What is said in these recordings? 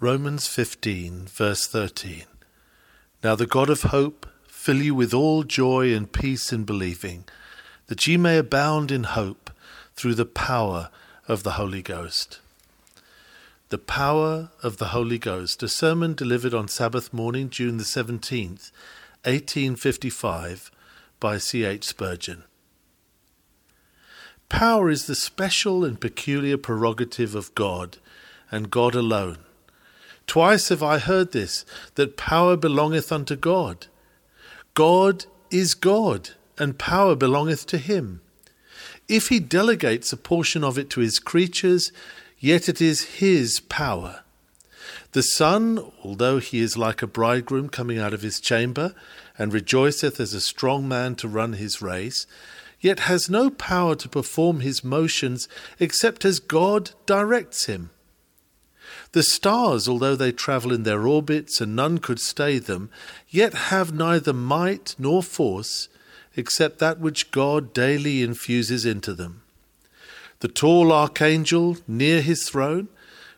Romans 15, verse 13. Now the God of hope fill you with all joy and peace in believing, that ye may abound in hope through the power of the Holy Ghost. The Power of the Holy Ghost, a sermon delivered on Sabbath morning, June the 17th, 1855, by C. H. Spurgeon. Power is the special and peculiar prerogative of God, and God alone. Twice have I heard this, that power belongeth unto God. God is God, and power belongeth to him. If he delegates a portion of it to his creatures, yet it is his power. The Sun, although he is like a bridegroom coming out of his chamber, and rejoiceth as a strong man to run his race, yet has no power to perform his motions except as God directs him. The stars, although they travel in their orbits and none could stay them, yet have neither might nor force except that which God daily infuses into them. The tall archangel near his throne,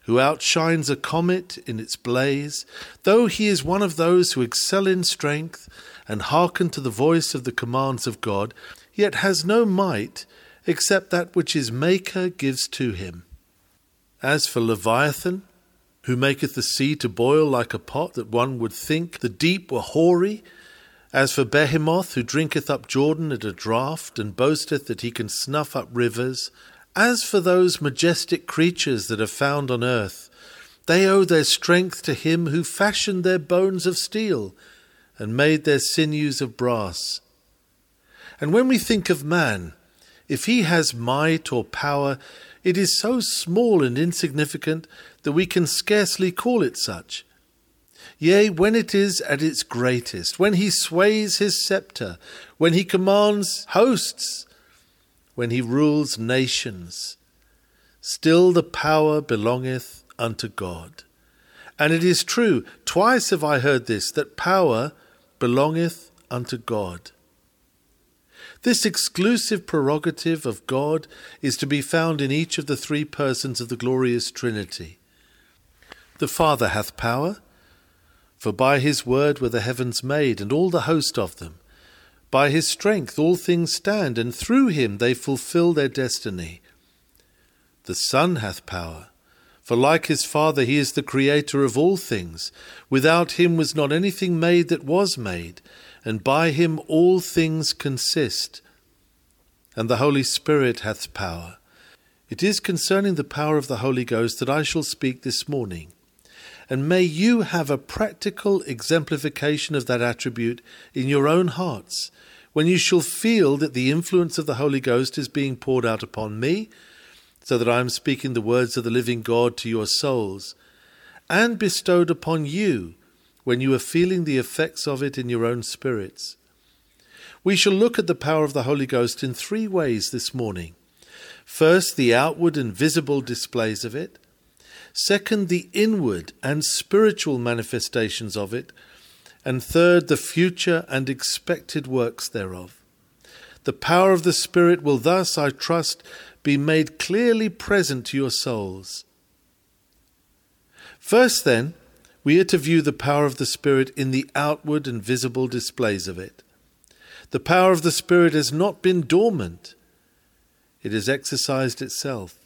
who outshines a comet in its blaze, though he is one of those who excel in strength and hearken to the voice of the commands of God, yet has no might except that which his Maker gives to him. As for Leviathan, who maketh the sea to boil like a pot, that one would think the deep were hoary. As for Behemoth, who drinketh up Jordan at a draught, and boasteth that he can snuff up rivers. As for those majestic creatures that are found on earth, they owe their strength to him who fashioned their bones of steel, and made their sinews of brass. And when we think of man, if he has might or power, it is so small and insignificant that we can scarcely call it such. Yea, when it is at its greatest, when he sways his sceptre, when he commands hosts, when he rules nations, still the power belongeth unto God. And it is true, twice have I heard this, that power belongeth unto God. This exclusive prerogative of God is to be found in each of the three persons of the glorious Trinity. The Father hath power, for by his word were the heavens made, and all the host of them. By his strength all things stand, and through him they fulfil their destiny. The Son hath power, for like his Father he is the creator of all things. Without him was not anything made that was made and by him all things consist. And the Holy Spirit hath power. It is concerning the power of the Holy Ghost that I shall speak this morning. And may you have a practical exemplification of that attribute in your own hearts, when you shall feel that the influence of the Holy Ghost is being poured out upon me, so that I am speaking the words of the living God to your souls, and bestowed upon you when you are feeling the effects of it in your own spirits. We shall look at the power of the Holy Ghost in three ways this morning. First, the outward and visible displays of it. Second, the inward and spiritual manifestations of it. And third, the future and expected works thereof. The power of the Spirit will thus, I trust, be made clearly present to your souls. First, then, we are to view the power of the Spirit in the outward and visible displays of it. The power of the Spirit has not been dormant, it has exercised itself.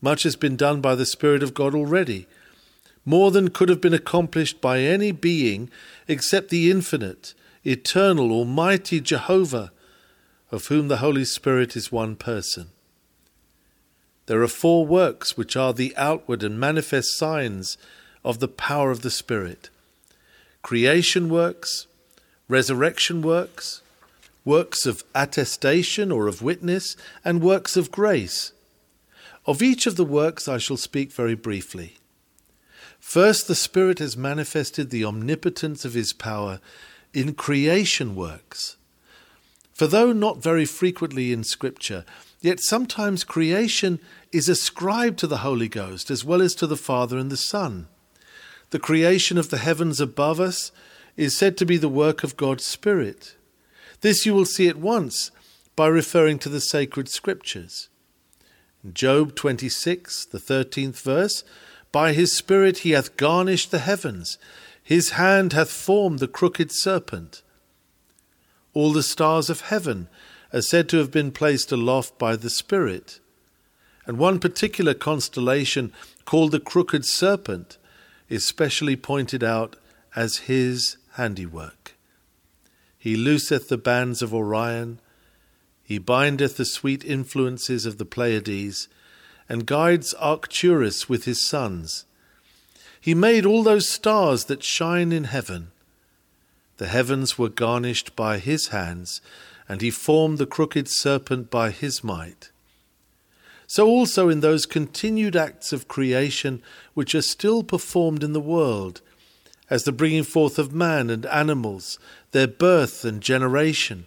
Much has been done by the Spirit of God already, more than could have been accomplished by any being except the infinite, eternal, almighty Jehovah, of whom the Holy Spirit is one person. There are four works which are the outward and manifest signs of the power of the Spirit creation works, resurrection works, works of attestation or of witness, and works of grace. Of each of the works I shall speak very briefly. First, the Spirit has manifested the omnipotence of His power in creation works. For though not very frequently in Scripture, yet sometimes creation is ascribed to the Holy Ghost as well as to the Father and the Son. The creation of the heavens above us is said to be the work of God's Spirit. This you will see at once by referring to the sacred scriptures. Job 26, the 13th verse, By his Spirit he hath garnished the heavens, his hand hath formed the crooked serpent. All the stars of heaven are said to have been placed aloft by the Spirit. And one particular constellation, called the crooked serpent, is specially pointed out as his handiwork. He looseth the bands of Orion, he bindeth the sweet influences of the Pleiades, and guides Arcturus with his sons. He made all those stars that shine in heaven. The heavens were garnished by his hands, and he formed the crooked serpent by his might. So also in those continued acts of creation which are still performed in the world, as the bringing forth of man and animals, their birth and generation,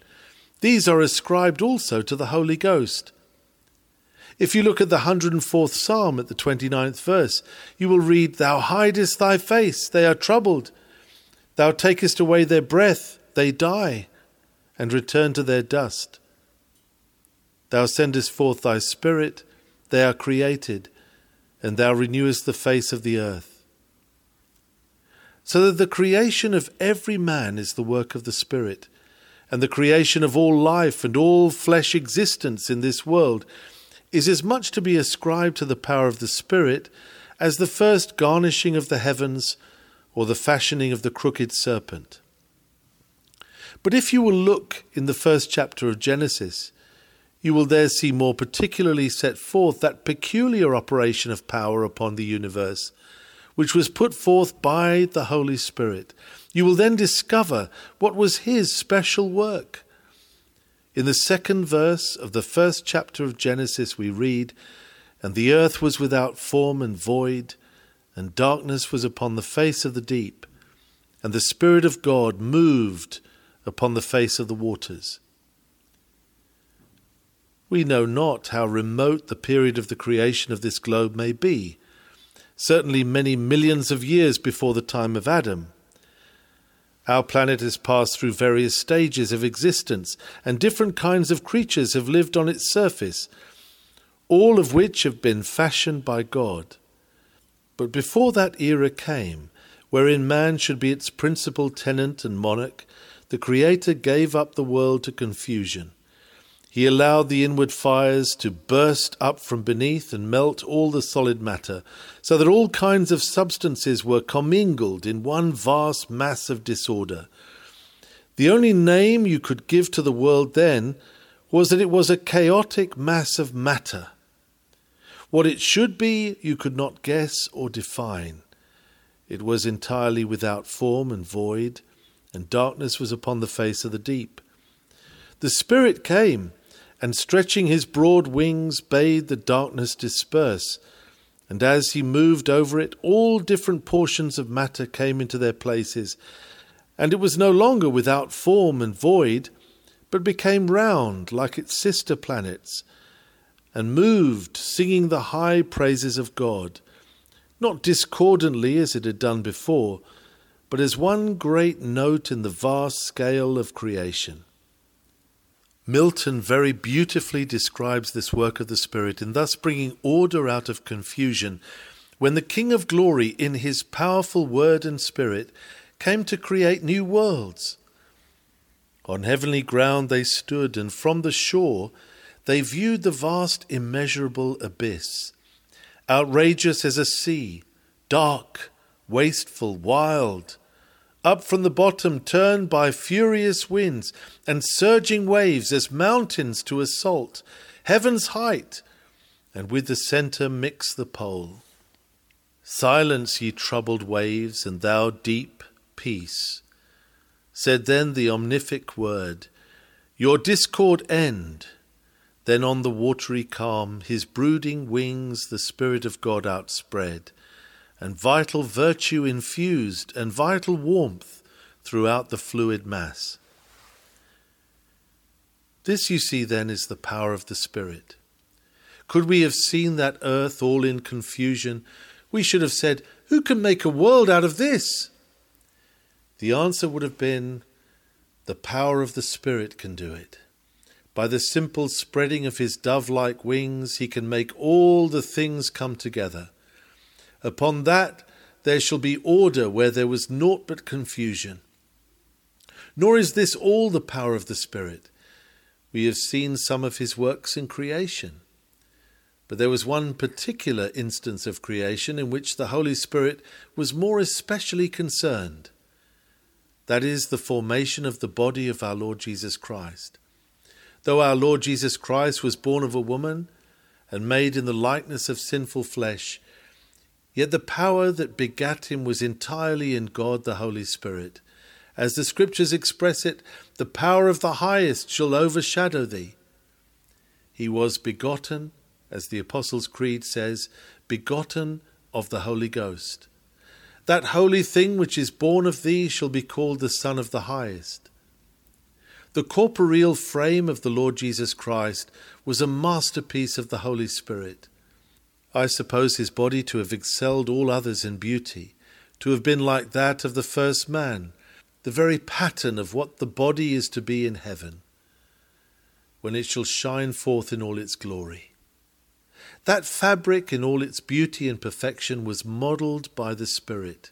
these are ascribed also to the Holy Ghost. If you look at the 104th Psalm at the 29th verse, you will read, Thou hidest thy face, they are troubled. Thou takest away their breath, they die, and return to their dust. Thou sendest forth thy Spirit, they are created, and thou renewest the face of the earth. So that the creation of every man is the work of the Spirit and the creation of all life and all flesh existence in this world is as much to be ascribed to the power of the Spirit as the first garnishing of the heavens or the fashioning of the crooked serpent. But if you will look in the first chapter of Genesis, you will there see more particularly set forth that peculiar operation of power upon the universe, which was put forth by the Holy Spirit, you will then discover what was his special work. In the second verse of the first chapter of Genesis, we read, And the earth was without form and void, and darkness was upon the face of the deep, and the Spirit of God moved upon the face of the waters. We know not how remote the period of the creation of this globe may be, certainly many millions of years before the time of Adam. Our planet has passed through various stages of existence, and different kinds of creatures have lived on its surface, all of which have been fashioned by God. But before that era came, wherein man should be its principal tenant and monarch, the Creator gave up the world to confusion. He allowed the inward fires to burst up from beneath and melt all the solid matter, so that all kinds of substances were commingled in one vast mass of disorder. The only name you could give to the world then was that it was a chaotic mass of matter. What it should be, you could not guess or define. It was entirely without form and void, and darkness was upon the face of the deep. The Spirit came and stretching his broad wings bade the darkness disperse. And as he moved over it, all different portions of matter came into their places, and it was no longer without form and void, but became round like its sister planets, and moved, singing the high praises of God, not discordantly as it had done before, but as one great note in the vast scale of creation. Milton very beautifully describes this work of the Spirit in thus bringing order out of confusion when the King of Glory, in his powerful word and spirit, came to create new worlds. On heavenly ground they stood, and from the shore they viewed the vast, immeasurable abyss, outrageous as a sea, dark, wasteful, wild, up from the bottom, turned by furious winds and surging waves as mountains to assault, heaven's height, and with the centre mix the pole. Silence, ye troubled waves, and thou deep peace. Said then the omnific word, Your discord end. Then on the watery calm his brooding wings the Spirit of God outspread and vital virtue infused and vital warmth throughout the fluid mass. This, you see, then, is the power of the Spirit. Could we have seen that earth all in confusion, we should have said, Who can make a world out of this? The answer would have been, The power of the Spirit can do it. By the simple spreading of his dove like wings, he can make all the things come together Upon that there shall be order where there was naught but confusion. Nor is this all the power of the Spirit. We have seen some of his works in creation. But there was one particular instance of creation in which the Holy Spirit was more especially concerned. That is the formation of the body of our Lord Jesus Christ. Though our Lord Jesus Christ was born of a woman and made in the likeness of sinful flesh, yet the power that begat him was entirely in God the Holy Spirit. As the Scriptures express it, the power of the highest shall overshadow thee. He was begotten, as the Apostles' Creed says, begotten of the Holy Ghost. That holy thing which is born of thee shall be called the Son of the Highest. The corporeal frame of the Lord Jesus Christ was a masterpiece of the Holy Spirit. I suppose his body to have excelled all others in beauty, to have been like that of the first man, the very pattern of what the body is to be in heaven, when it shall shine forth in all its glory. That fabric in all its beauty and perfection was modelled by the Spirit.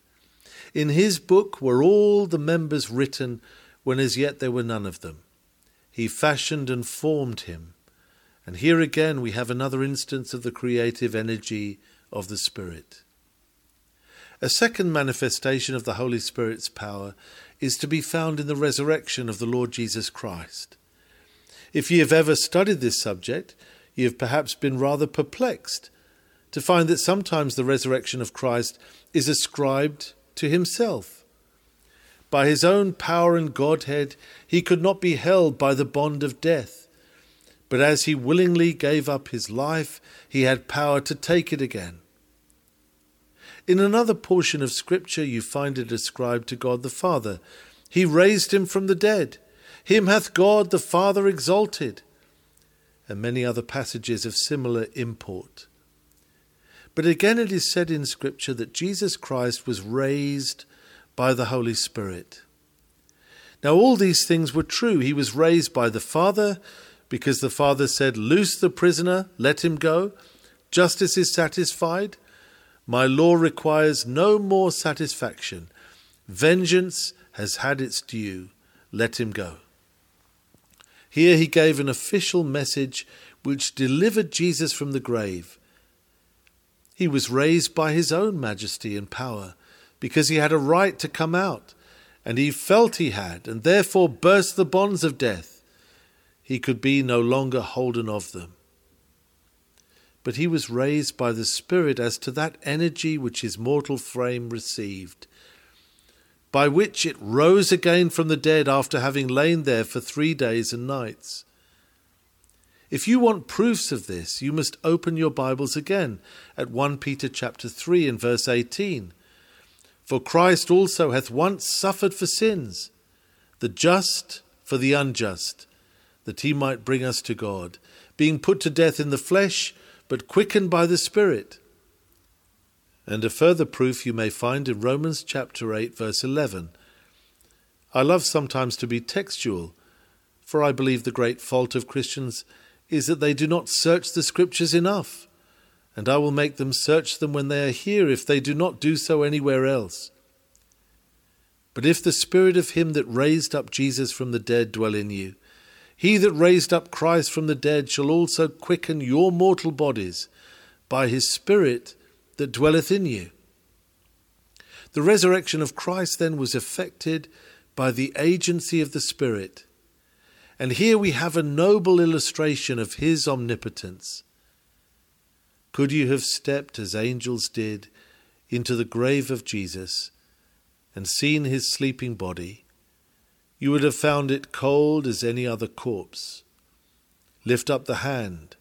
In his book were all the members written when as yet there were none of them. He fashioned and formed him. And here again we have another instance of the creative energy of the Spirit. A second manifestation of the Holy Spirit's power is to be found in the resurrection of the Lord Jesus Christ. If ye have ever studied this subject, ye have perhaps been rather perplexed to find that sometimes the resurrection of Christ is ascribed to himself by his own power and Godhead, he could not be held by the bond of death. But as he willingly gave up his life, he had power to take it again. In another portion of Scripture, you find it ascribed to God the Father. He raised him from the dead. Him hath God the Father exalted. And many other passages of similar import. But again, it is said in Scripture that Jesus Christ was raised by the Holy Spirit. Now, all these things were true. He was raised by the Father, because the Father said, Loose the prisoner, let him go. Justice is satisfied. My law requires no more satisfaction. Vengeance has had its due. Let him go. Here he gave an official message which delivered Jesus from the grave. He was raised by his own majesty and power because he had a right to come out, and he felt he had, and therefore burst the bonds of death. He could be no longer holden of them. But he was raised by the Spirit as to that energy which his mortal frame received, by which it rose again from the dead after having lain there for three days and nights. If you want proofs of this, you must open your Bibles again at 1 Peter chapter 3 and verse 18 for Christ also hath once suffered for sins, the just for the unjust, that he might bring us to God, being put to death in the flesh, but quickened by the Spirit. And a further proof you may find in Romans chapter 8, verse 11. I love sometimes to be textual, for I believe the great fault of Christians is that they do not search the Scriptures enough and I will make them search them when they are here, if they do not do so anywhere else. But if the Spirit of him that raised up Jesus from the dead dwell in you, he that raised up Christ from the dead shall also quicken your mortal bodies by his Spirit that dwelleth in you. The resurrection of Christ then was effected by the agency of the Spirit. And here we have a noble illustration of his omnipotence. Could you have stepped as angels did into the grave of Jesus and seen his sleeping body, you would have found it cold as any other corpse. Lift up the hand,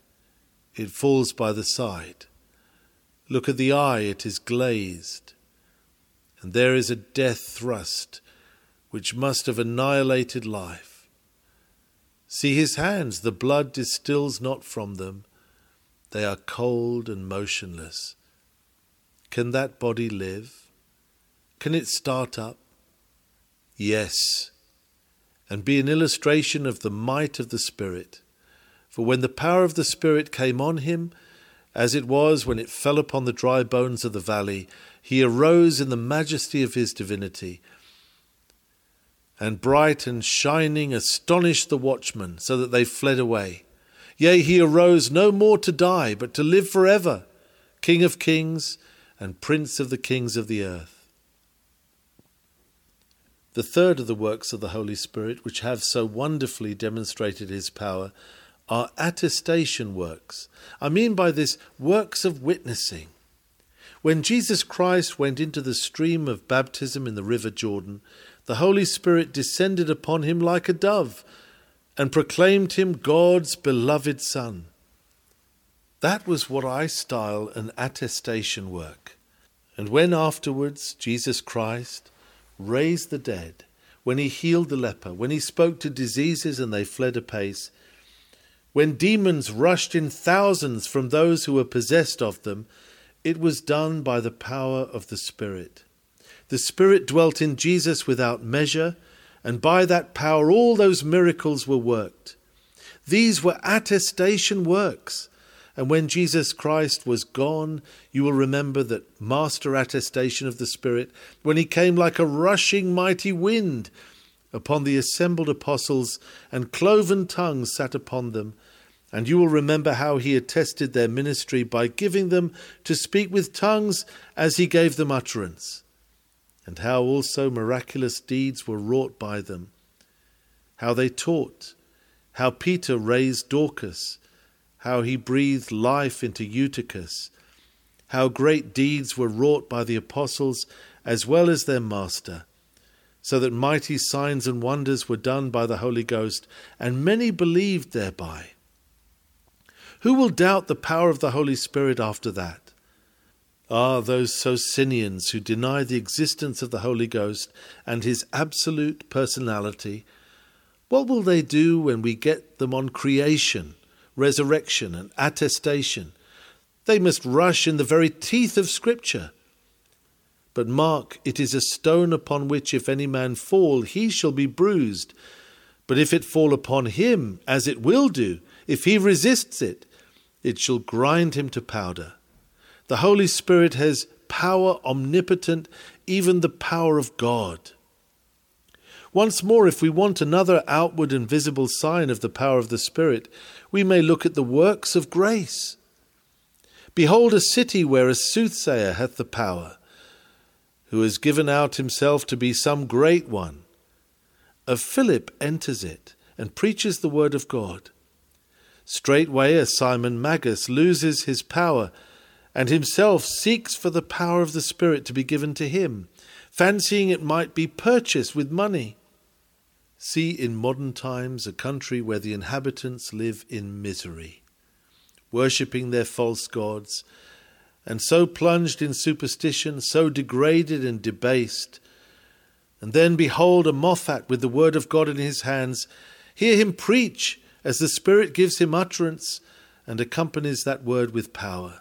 it falls by the side. Look at the eye, it is glazed. And there is a death thrust which must have annihilated life. See his hands, the blood distills not from them they are cold and motionless. Can that body live? Can it start up? Yes, and be an illustration of the might of the Spirit. For when the power of the Spirit came on him, as it was when it fell upon the dry bones of the valley. He arose in the majesty of his divinity, and bright and shining astonished the watchmen, so that they fled away. Yea, he arose no more to die, but to live for ever, King of kings and Prince of the kings of the earth. The third of the works of the Holy Spirit, which have so wonderfully demonstrated his power, are attestation works. I mean by this works of witnessing. When Jesus Christ went into the stream of baptism in the river Jordan, the Holy Spirit descended upon him like a dove and proclaimed him God's beloved Son. That was what I style an attestation work. And when afterwards Jesus Christ raised the dead, when he healed the leper, when he spoke to diseases and they fled apace, when demons rushed in thousands from those who were possessed of them, it was done by the power of the Spirit. The Spirit dwelt in Jesus without measure, and by that power all those miracles were worked. These were attestation works. And when Jesus Christ was gone, you will remember that master attestation of the Spirit, when he came like a rushing mighty wind upon the assembled apostles, and cloven tongues sat upon them, and you will remember how he attested their ministry by giving them to speak with tongues as he gave them utterance, and how also miraculous deeds were wrought by them, how they taught, how Peter raised Dorcas, how he breathed life into Eutychus, how great deeds were wrought by the apostles as well as their master, so that mighty signs and wonders were done by the Holy Ghost, and many believed thereby. Who will doubt the power of the Holy Spirit after that? Ah, those Socinians who deny the existence of the Holy Ghost and his absolute personality, what will they do when we get them on creation, resurrection, and attestation? They must rush in the very teeth of Scripture. But mark, it is a stone upon which if any man fall, he shall be bruised. But if it fall upon him, as it will do, if he resists it, it shall grind him to powder. The Holy Spirit has power omnipotent, even the power of God. Once more, if we want another outward and visible sign of the power of the Spirit, we may look at the works of grace. Behold a city where a soothsayer hath the power, who has given out himself to be some great one. A Philip enters it and preaches the word of God. Straightway a Simon Magus loses his power, and himself seeks for the power of the Spirit to be given to him, fancying it might be purchased with money. See in modern times a country where the inhabitants live in misery, worshipping their false gods, and so plunged in superstition, so degraded and debased. And then behold a Moffat with the word of God in his hands. Hear him preach as the Spirit gives him utterance and accompanies that word with power.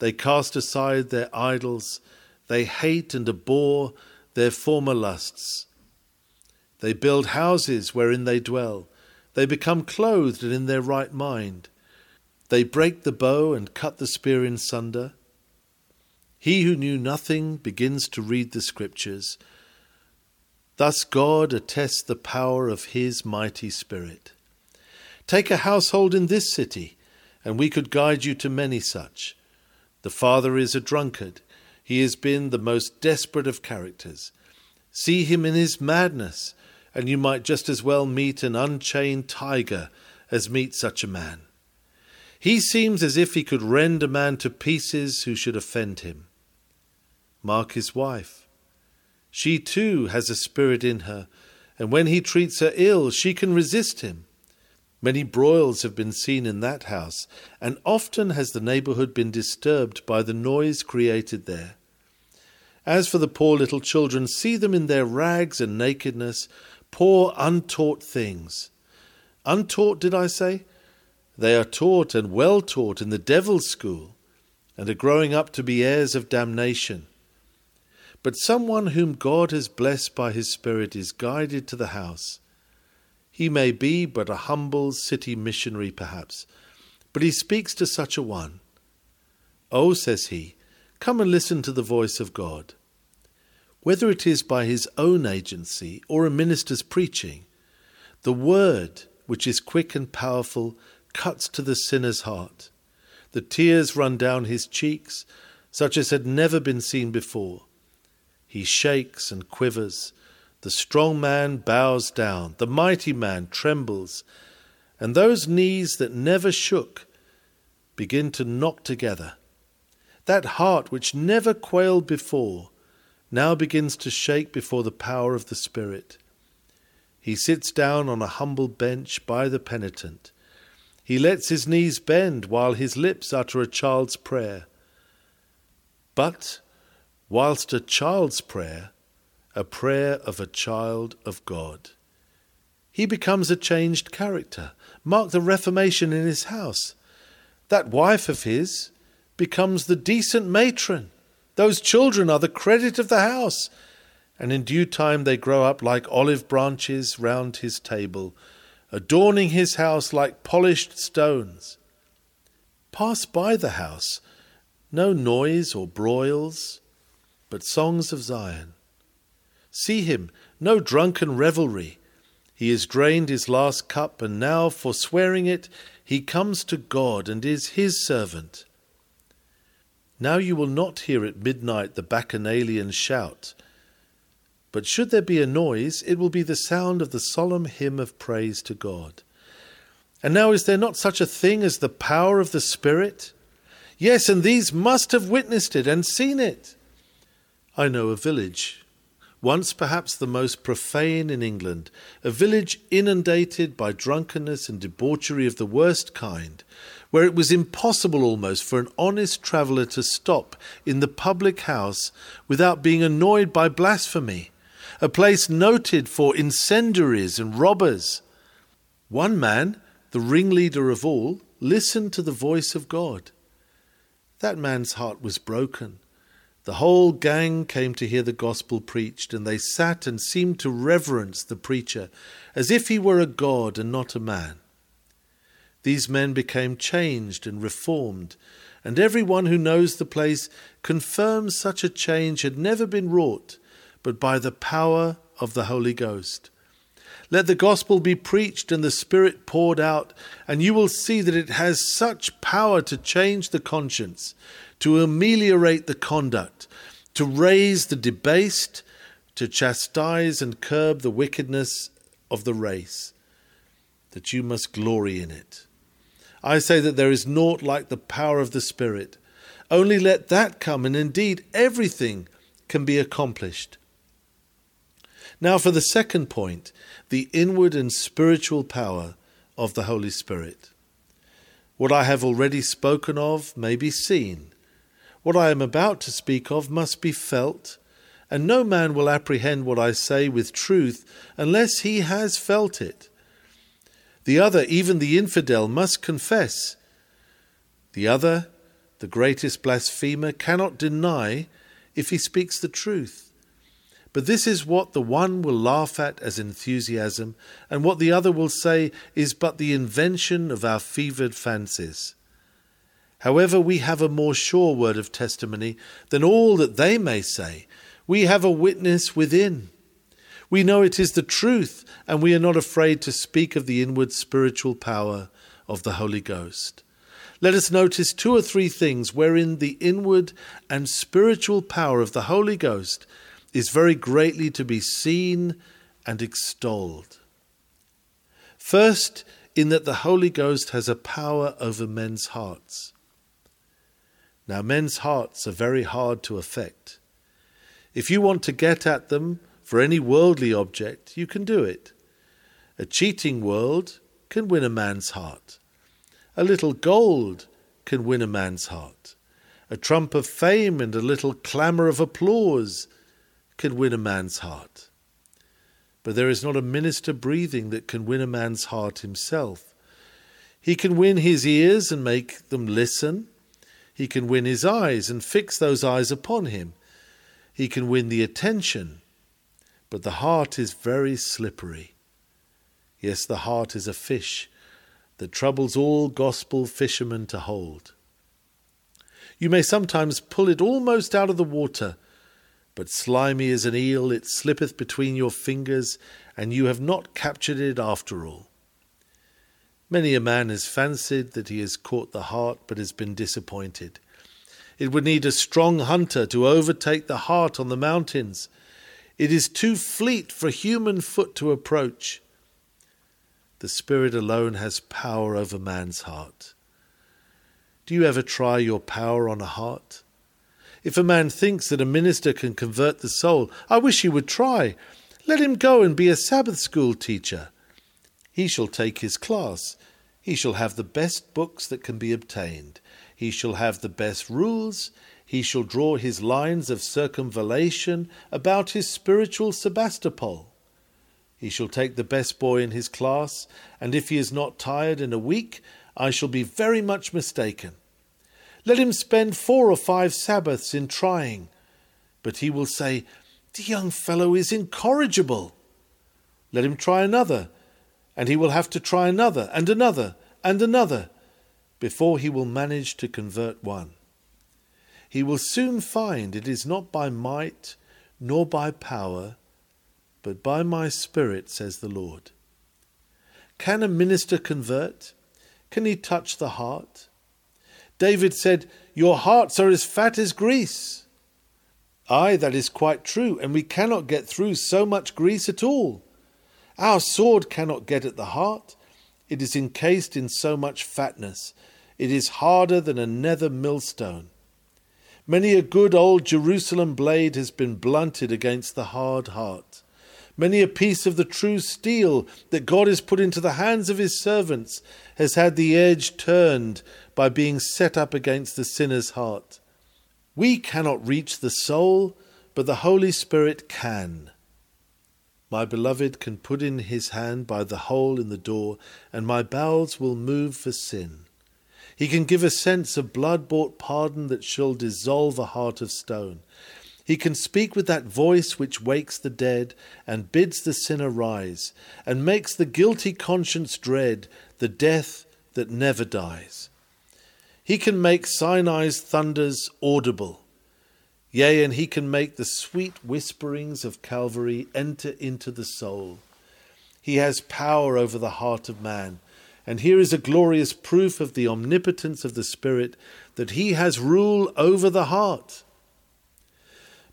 They cast aside their idols, they hate and abhor their former lusts. They build houses wherein they dwell, they become clothed and in their right mind. They break the bow and cut the spear in sunder. He who knew nothing begins to read the Scriptures. Thus God attests the power of His mighty Spirit. Take a household in this city, and we could guide you to many such. The father is a drunkard. He has been the most desperate of characters. See him in his madness, and you might just as well meet an unchained tiger as meet such a man. He seems as if he could rend a man to pieces who should offend him. Mark his wife. She too has a spirit in her, and when he treats her ill, she can resist him. Many broils have been seen in that house, and often has the neighbourhood been disturbed by the noise created there. As for the poor little children, see them in their rags and nakedness, poor untaught things. Untaught, did I say? They are taught and well taught in the devil's school, and are growing up to be heirs of damnation. But someone whom God has blessed by his Spirit is guided to the house he may be but a humble city missionary, perhaps, but he speaks to such a one. Oh, says he, come and listen to the voice of God. Whether it is by his own agency or a minister's preaching, the word, which is quick and powerful, cuts to the sinner's heart. The tears run down his cheeks, such as had never been seen before. He shakes and quivers. The strong man bows down, the mighty man trembles, and those knees that never shook begin to knock together. That heart which never quailed before now begins to shake before the power of the Spirit. He sits down on a humble bench by the penitent. He lets his knees bend while his lips utter a child's prayer. But, whilst a child's prayer, a prayer of a child of God. He becomes a changed character. Mark the Reformation in his house. That wife of his becomes the decent matron. Those children are the credit of the house. And in due time they grow up like olive branches round his table, adorning his house like polished stones. Pass by the house, no noise or broils, but songs of Zion. See him, no drunken revelry. He has drained his last cup, and now, forswearing it, he comes to God and is his servant. Now you will not hear at midnight the bacchanalian shout, but should there be a noise, it will be the sound of the solemn hymn of praise to God. And now, is there not such a thing as the power of the Spirit? Yes, and these must have witnessed it and seen it. I know a village once perhaps the most profane in England, a village inundated by drunkenness and debauchery of the worst kind, where it was impossible almost for an honest traveller to stop in the public house without being annoyed by blasphemy, a place noted for incendiaries and robbers. One man, the ringleader of all, listened to the voice of God. That man's heart was broken the whole gang came to hear the gospel preached, and they sat and seemed to reverence the preacher as if he were a god and not a man. These men became changed and reformed, and every one who knows the place confirms such a change had never been wrought but by the power of the Holy Ghost. Let the gospel be preached and the Spirit poured out, and you will see that it has such power to change the conscience, to ameliorate the conduct, to raise the debased, to chastise and curb the wickedness of the race, that you must glory in it. I say that there is naught like the power of the Spirit. Only let that come, and indeed everything can be accomplished. Now, for the second point, the inward and spiritual power of the Holy Spirit. What I have already spoken of may be seen, what I am about to speak of must be felt, and no man will apprehend what I say with truth unless he has felt it. The other, even the infidel, must confess. The other, the greatest blasphemer, cannot deny if he speaks the truth. But this is what the one will laugh at as enthusiasm, and what the other will say is but the invention of our fevered fancies. However, we have a more sure word of testimony than all that they may say. We have a witness within. We know it is the truth, and we are not afraid to speak of the inward spiritual power of the Holy Ghost. Let us notice two or three things wherein the inward and spiritual power of the Holy Ghost is very greatly to be seen and extolled. First, in that the Holy Ghost has a power over men's hearts. Now, men's hearts are very hard to affect. If you want to get at them for any worldly object, you can do it. A cheating world can win a man's heart. A little gold can win a man's heart. A trump of fame and a little clamour of applause can win a man's heart. But there is not a minister breathing that can win a man's heart himself. He can win his ears and make them listen. He can win his eyes and fix those eyes upon him. He can win the attention. But the heart is very slippery. Yes, the heart is a fish that troubles all gospel fishermen to hold. You may sometimes pull it almost out of the water, but slimy as an eel it slippeth between your fingers, and you have not captured it after all. Many a man has fancied that he has caught the heart, but has been disappointed. It would need a strong hunter to overtake the heart on the mountains. It is too fleet for human foot to approach. The Spirit alone has power over man's heart. Do you ever try your power on a heart? If a man thinks that a minister can convert the soul, I wish he would try. Let him go and be a Sabbath school teacher. He shall take his class. He shall have the best books that can be obtained. He shall have the best rules. He shall draw his lines of circumvallation about his spiritual Sebastopol. He shall take the best boy in his class, and if he is not tired in a week, I shall be very much mistaken. Let him spend four or five Sabbaths in trying. But he will say, The young fellow is incorrigible. Let him try another, and he will have to try another, and another, and another, before he will manage to convert one. He will soon find it is not by might nor by power, but by my Spirit, says the Lord. Can a minister convert? Can he touch the heart? David said, Your hearts are as fat as grease. Ay, that is quite true, and we cannot get through so much grease at all. Our sword cannot get at the heart. It is encased in so much fatness, it is harder than a nether millstone. Many a good old Jerusalem blade has been blunted against the hard heart. Many a piece of the true steel that God has put into the hands of his servants has had the edge turned by being set up against the sinner's heart. We cannot reach the soul, but the Holy Spirit can. My beloved can put in his hand by the hole in the door, and my bowels will move for sin. He can give a sense of blood bought pardon that shall dissolve a heart of stone. He can speak with that voice which wakes the dead and bids the sinner rise, and makes the guilty conscience dread the death that never dies. He can make Sinai's thunders audible. Yea, and he can make the sweet whisperings of Calvary enter into the soul. He has power over the heart of man and here is a glorious proof of the omnipotence of the Spirit that He has rule over the heart.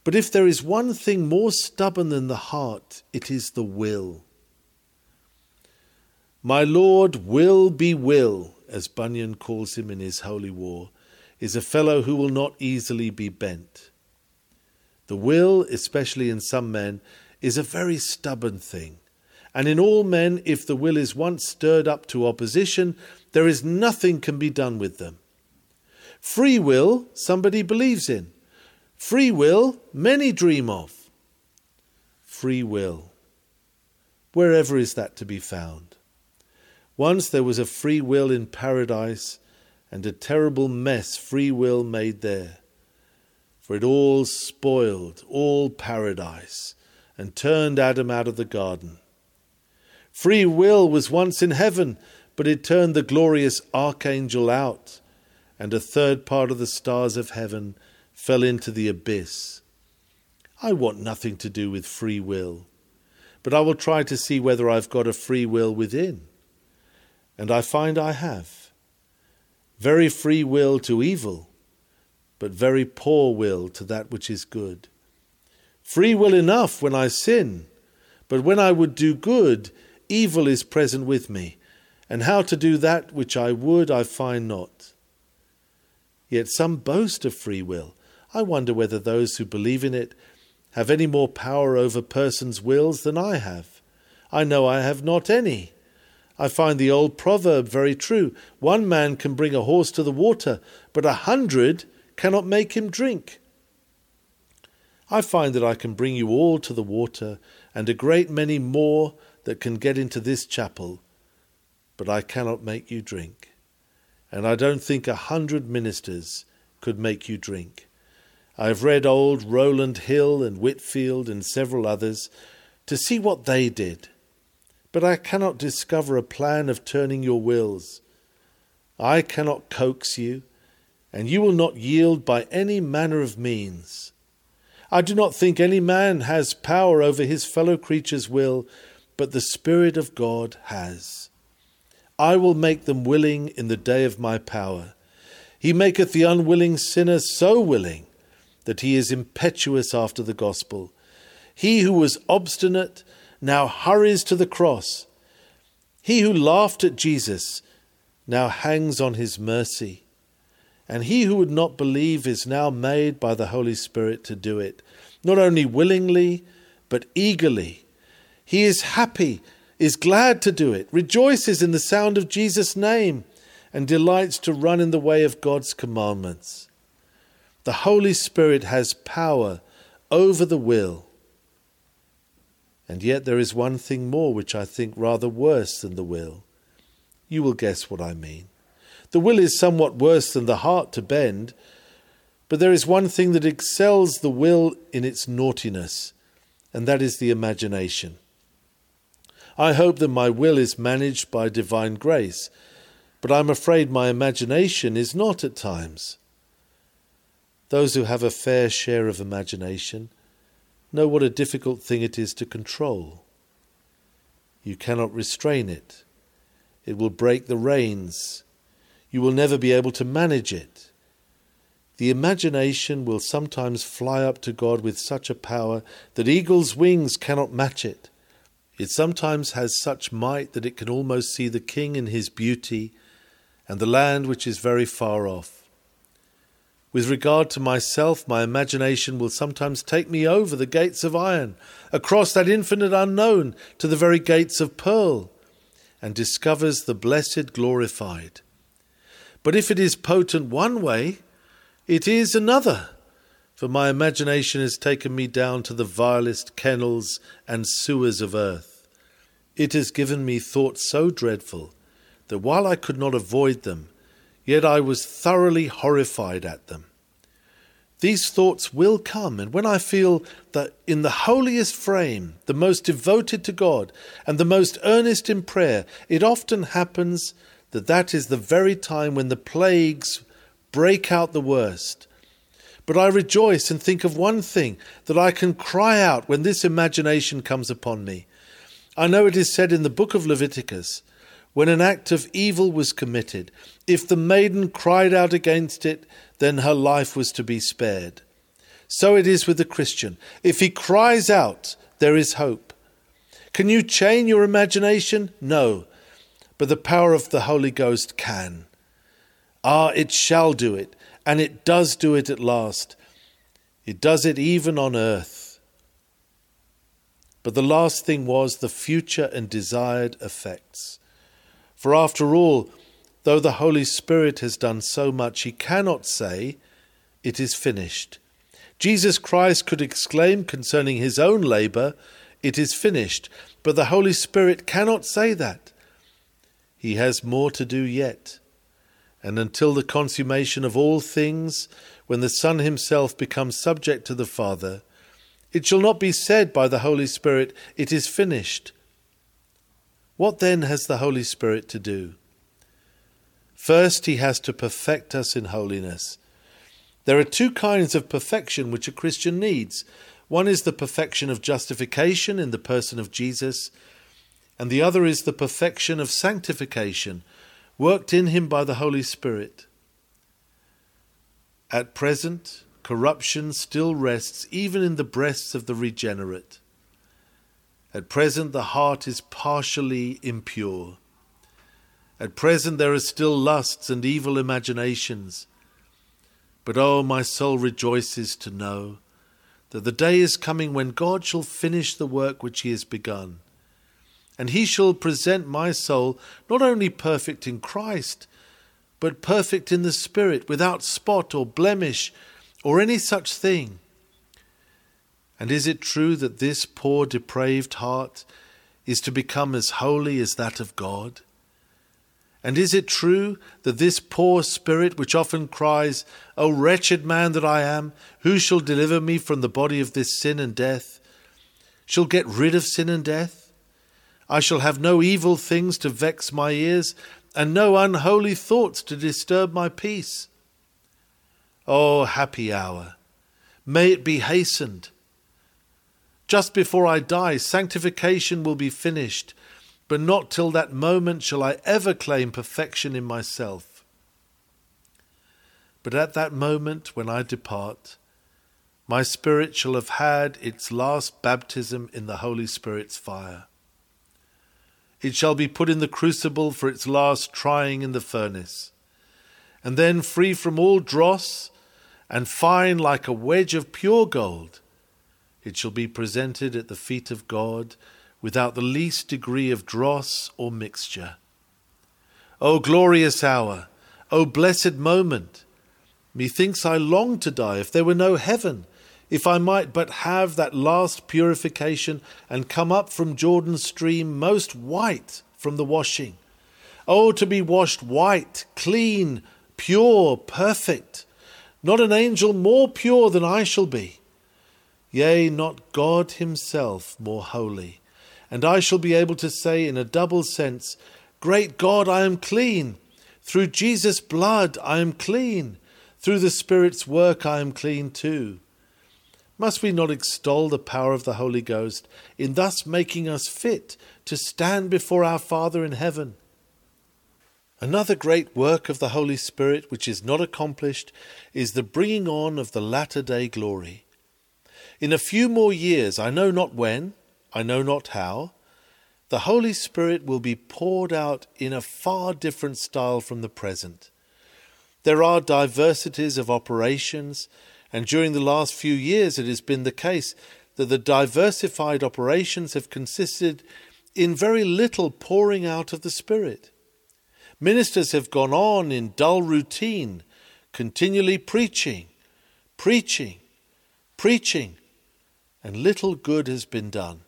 But if there is one thing more stubborn than the heart, it is the will. My Lord will be will, as Bunyan calls him in his holy war, is a fellow who will not easily be bent. The will, especially in some men, is a very stubborn thing. And in all men, if the will is once stirred up to opposition, there is nothing can be done with them. Free will, somebody believes in. Free will, many dream of. Free will. Wherever is that to be found? Once there was a free will in paradise, and a terrible mess free will made there. For it all spoiled all paradise, and turned Adam out of the garden. Free will was once in heaven, but it turned the glorious archangel out, and a third part of the stars of heaven fell into the abyss. I want nothing to do with free will, but I will try to see whether I've got a free will within. And I find I have. Very free will to evil, but very poor will to that which is good. Free will enough when I sin, but when I would do good, evil is present with me, and how to do that which I would I find not. Yet some boast of free will. I wonder whether those who believe in it have any more power over persons' wills than I have. I know I have not any. I find the old proverb very true. One man can bring a horse to the water, but a hundred cannot make him drink. I find that I can bring you all to the water, and a great many more that can get into this chapel, but I cannot make you drink. And I don't think a hundred ministers could make you drink. I have read old Rowland Hill and Whitfield and several others to see what they did, but I cannot discover a plan of turning your wills. I cannot coax you, and you will not yield by any manner of means. I do not think any man has power over his fellow creature's will, but the Spirit of God has. I will make them willing in the day of my power. He maketh the unwilling sinner so willing that he is impetuous after the gospel. He who was obstinate now hurries to the cross. He who laughed at Jesus now hangs on his mercy. And he who would not believe is now made by the Holy Spirit to do it, not only willingly, but eagerly. He is happy, is glad to do it, rejoices in the sound of Jesus' name, and delights to run in the way of God's commandments. The Holy Spirit has power over the will. And yet there is one thing more which I think rather worse than the will. You will guess what I mean. The will is somewhat worse than the heart to bend, but there is one thing that excels the will in its naughtiness, and that is the imagination. I hope that my will is managed by divine grace, but I'm afraid my imagination is not at times. Those who have a fair share of imagination know what a difficult thing it is to control. You cannot restrain it. It will break the reins you will never be able to manage it. The imagination will sometimes fly up to God with such a power that eagle's wings cannot match it. It sometimes has such might that it can almost see the king in his beauty and the land which is very far off. With regard to myself, my imagination will sometimes take me over the gates of iron, across that infinite unknown to the very gates of pearl, and discovers the blessed glorified. But if it is potent one way, it is another, for my imagination has taken me down to the vilest kennels and sewers of earth. It has given me thoughts so dreadful that while I could not avoid them, yet I was thoroughly horrified at them. These thoughts will come, and when I feel that in the holiest frame, the most devoted to God, and the most earnest in prayer, it often happens that that is the very time when the plagues break out the worst. But I rejoice and think of one thing that I can cry out when this imagination comes upon me. I know it is said in the book of Leviticus, when an act of evil was committed, if the maiden cried out against it, then her life was to be spared. So it is with the Christian. If he cries out, there is hope. Can you chain your imagination? No but the power of the Holy Ghost can. Ah, it shall do it, and it does do it at last. It does it even on earth. But the last thing was the future and desired effects. For after all, though the Holy Spirit has done so much, he cannot say, It is finished. Jesus Christ could exclaim concerning his own labour, It is finished. But the Holy Spirit cannot say that. He has more to do yet. And until the consummation of all things, when the Son himself becomes subject to the Father, it shall not be said by the Holy Spirit, It is finished. What then has the Holy Spirit to do? First, he has to perfect us in holiness. There are two kinds of perfection which a Christian needs. One is the perfection of justification in the person of Jesus, and the other is the perfection of sanctification, worked in him by the Holy Spirit. At present, corruption still rests even in the breasts of the regenerate. At present, the heart is partially impure. At present, there are still lusts and evil imaginations. But oh, my soul rejoices to know that the day is coming when God shall finish the work which he has begun and he shall present my soul not only perfect in Christ, but perfect in the Spirit, without spot or blemish or any such thing. And is it true that this poor depraved heart is to become as holy as that of God? And is it true that this poor spirit, which often cries, O wretched man that I am, who shall deliver me from the body of this sin and death, shall get rid of sin and death? I shall have no evil things to vex my ears, and no unholy thoughts to disturb my peace. Oh, happy hour! May it be hastened. Just before I die, sanctification will be finished, but not till that moment shall I ever claim perfection in myself. But at that moment when I depart, my spirit shall have had its last baptism in the Holy Spirit's fire. It shall be put in the crucible for its last trying in the furnace, and then, free from all dross, and fine like a wedge of pure gold, it shall be presented at the feet of God without the least degree of dross or mixture. O glorious hour! O blessed moment! Methinks I long to die if there were no heaven, if I might but have that last purification and come up from Jordan's stream most white from the washing. Oh, to be washed white, clean, pure, perfect, not an angel more pure than I shall be. Yea, not God Himself more holy. And I shall be able to say in a double sense, Great God, I am clean. Through Jesus' blood, I am clean. Through the Spirit's work, I am clean too. Must we not extol the power of the Holy Ghost in thus making us fit to stand before our Father in heaven? Another great work of the Holy Spirit which is not accomplished is the bringing on of the latter day glory. In a few more years, I know not when, I know not how, the Holy Spirit will be poured out in a far different style from the present. There are diversities of operations, and during the last few years it has been the case that the diversified operations have consisted in very little pouring out of the Spirit. Ministers have gone on in dull routine, continually preaching, preaching, preaching, and little good has been done.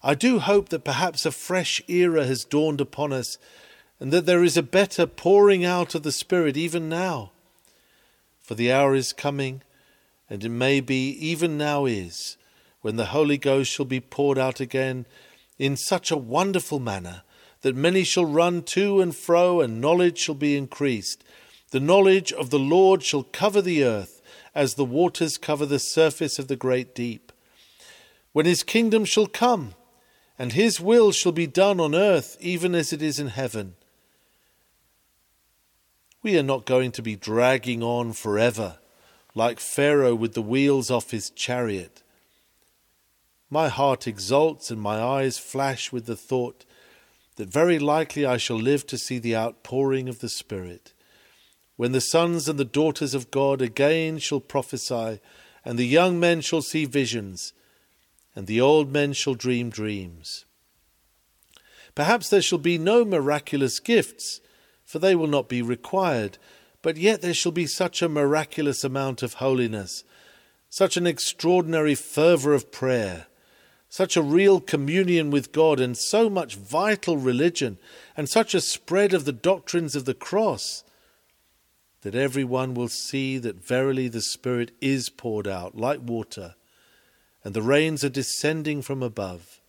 I do hope that perhaps a fresh era has dawned upon us and that there is a better pouring out of the Spirit even now. For the hour is coming, and it may be even now is, when the Holy Ghost shall be poured out again in such a wonderful manner that many shall run to and fro, and knowledge shall be increased. The knowledge of the Lord shall cover the earth, as the waters cover the surface of the great deep. When his kingdom shall come, and his will shall be done on earth even as it is in heaven. We are not going to be dragging on forever, like Pharaoh with the wheels off his chariot. My heart exults and my eyes flash with the thought that very likely I shall live to see the outpouring of the Spirit, when the sons and the daughters of God again shall prophesy, and the young men shall see visions, and the old men shall dream dreams. Perhaps there shall be no miraculous gifts, for they will not be required, but yet there shall be such a miraculous amount of holiness, such an extraordinary fervour of prayer such a real communion with God, and so much vital religion, and such a spread of the doctrines of the cross, that every one will see that verily the Spirit is poured out like water, and the rains are descending from above.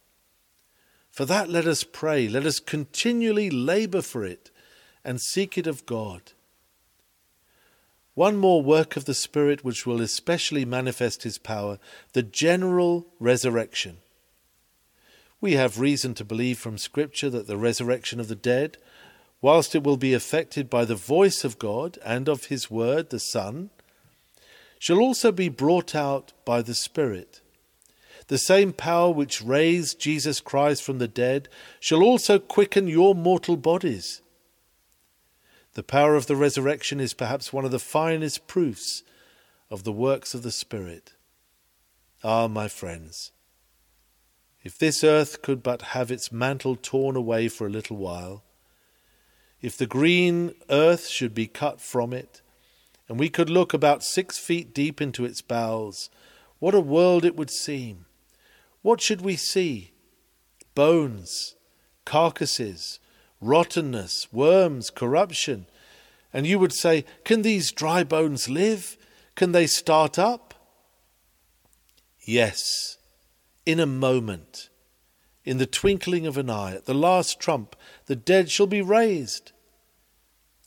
For that let us pray, let us continually labour for it, and seek it of God. One more work of the Spirit which will especially manifest His power the general resurrection. We have reason to believe from Scripture that the resurrection of the dead, whilst it will be effected by the voice of God and of His Word, the Son, shall also be brought out by the Spirit. The same power which raised Jesus Christ from the dead shall also quicken your mortal bodies. The power of the resurrection is perhaps one of the finest proofs of the works of the Spirit. Ah, my friends, if this earth could but have its mantle torn away for a little while, if the green earth should be cut from it, and we could look about six feet deep into its bowels, what a world it would seem! What should we see? Bones, carcasses, rottenness, worms, corruption. And you would say, Can these dry bones live? Can they start up? Yes, in a moment, in the twinkling of an eye, at the last trump, the dead shall be raised.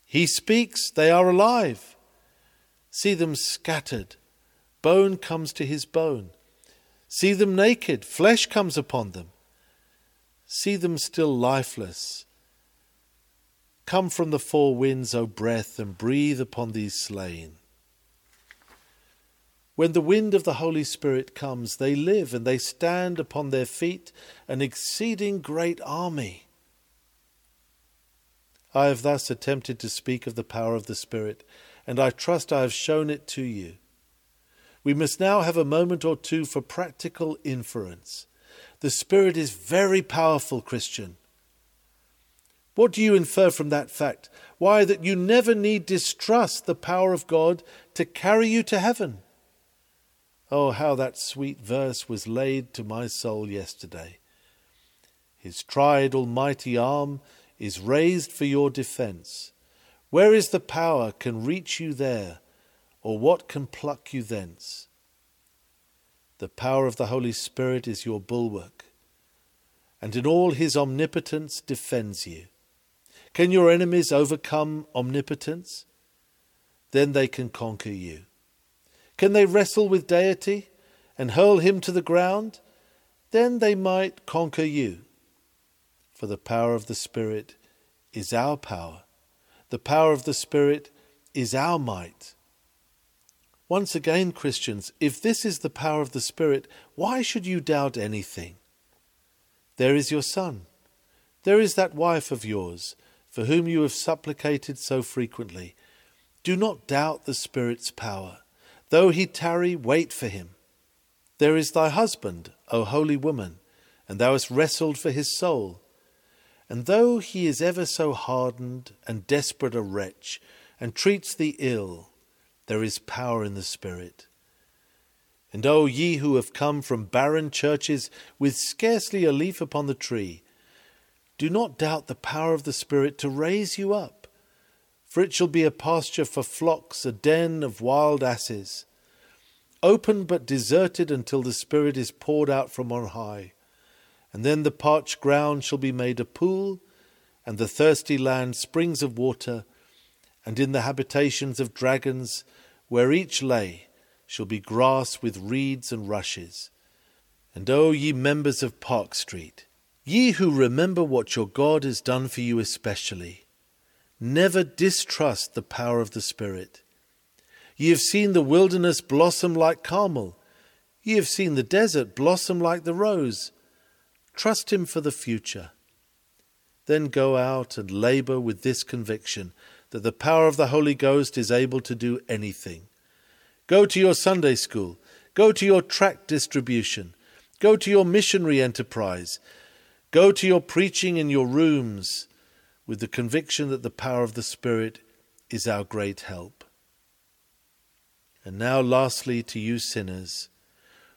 He speaks, they are alive. See them scattered, bone comes to his bone. See them naked, flesh comes upon them. See them still lifeless. Come from the four winds, O breath, and breathe upon these slain. When the wind of the Holy Spirit comes, they live and they stand upon their feet, an exceeding great army. I have thus attempted to speak of the power of the Spirit, and I trust I have shown it to you. We must now have a moment or two for practical inference. The Spirit is very powerful, Christian. What do you infer from that fact? Why, that you never need distrust the power of God to carry you to heaven. Oh, how that sweet verse was laid to my soul yesterday. His tried almighty arm is raised for your defence. Where is the power can reach you there, or what can pluck you thence? The power of the Holy Spirit is your bulwark, and in all his omnipotence defends you. Can your enemies overcome omnipotence? Then they can conquer you. Can they wrestle with deity and hurl him to the ground? Then they might conquer you. For the power of the Spirit is our power. The power of the Spirit is our might. Once again, Christians, if this is the power of the Spirit, why should you doubt anything? There is your son. There is that wife of yours, for whom you have supplicated so frequently. Do not doubt the Spirit's power. Though he tarry, wait for him. There is thy husband, O holy woman, and thou hast wrestled for his soul. And though he is ever so hardened and desperate a wretch, and treats thee ill, there is power in the Spirit. And O ye who have come from barren churches with scarcely a leaf upon the tree, do not doubt the power of the Spirit to raise you up for it shall be a pasture for flocks, a den of wild asses, open but deserted until the Spirit is poured out from on high. And then the parched ground shall be made a pool, and the thirsty land springs of water, and in the habitations of dragons, where each lay, shall be grass with reeds and rushes. And O ye members of Park Street, ye who remember what your God has done for you especially, Never distrust the power of the Spirit. Ye have seen the wilderness blossom like Carmel. Ye have seen the desert blossom like the rose. Trust Him for the future. Then go out and labour with this conviction that the power of the Holy Ghost is able to do anything. Go to your Sunday school. Go to your tract distribution. Go to your missionary enterprise. Go to your preaching in your rooms with the conviction that the power of the Spirit is our great help. And now, lastly, to you sinners,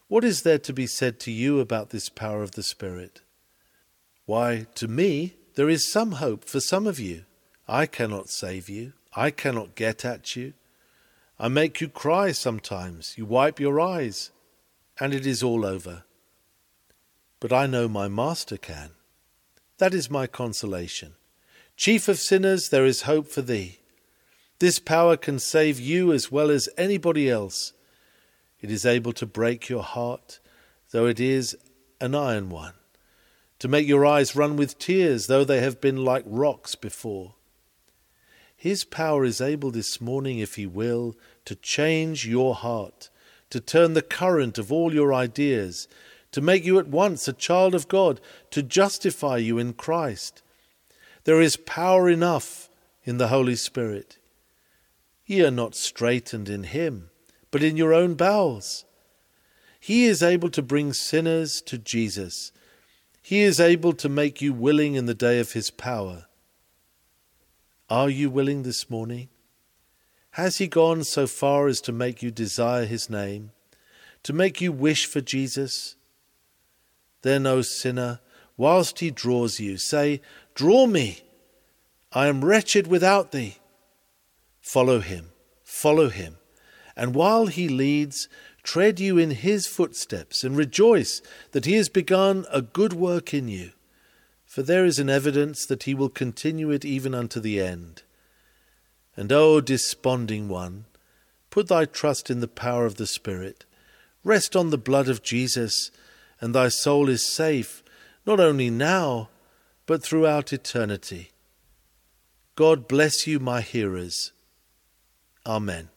what is there to be said to you about this power of the Spirit? Why, to me, there is some hope for some of you. I cannot save you. I cannot get at you. I make you cry sometimes. You wipe your eyes, and it is all over. But I know my Master can. That is my consolation. Chief of sinners, there is hope for thee. This power can save you as well as anybody else. It is able to break your heart, though it is an iron one, to make your eyes run with tears, though they have been like rocks before. His power is able this morning, if he will, to change your heart, to turn the current of all your ideas, to make you at once a child of God, to justify you in Christ there is power enough in the Holy Spirit. Ye are not straitened in Him, but in your own bowels. He is able to bring sinners to Jesus. He is able to make you willing in the day of His power. Are you willing this morning? Has He gone so far as to make you desire His name, to make you wish for Jesus? Then, O sinner, whilst He draws you, say, Draw me. I am wretched without thee. Follow him, follow him. And while he leads, tread you in his footsteps, and rejoice that he has begun a good work in you. For there is an evidence that he will continue it even unto the end. And O desponding one, Put thy trust in the power of the Spirit. Rest on the blood of Jesus, and thy soul is safe, not only now, but throughout eternity. God bless you, my hearers. Amen.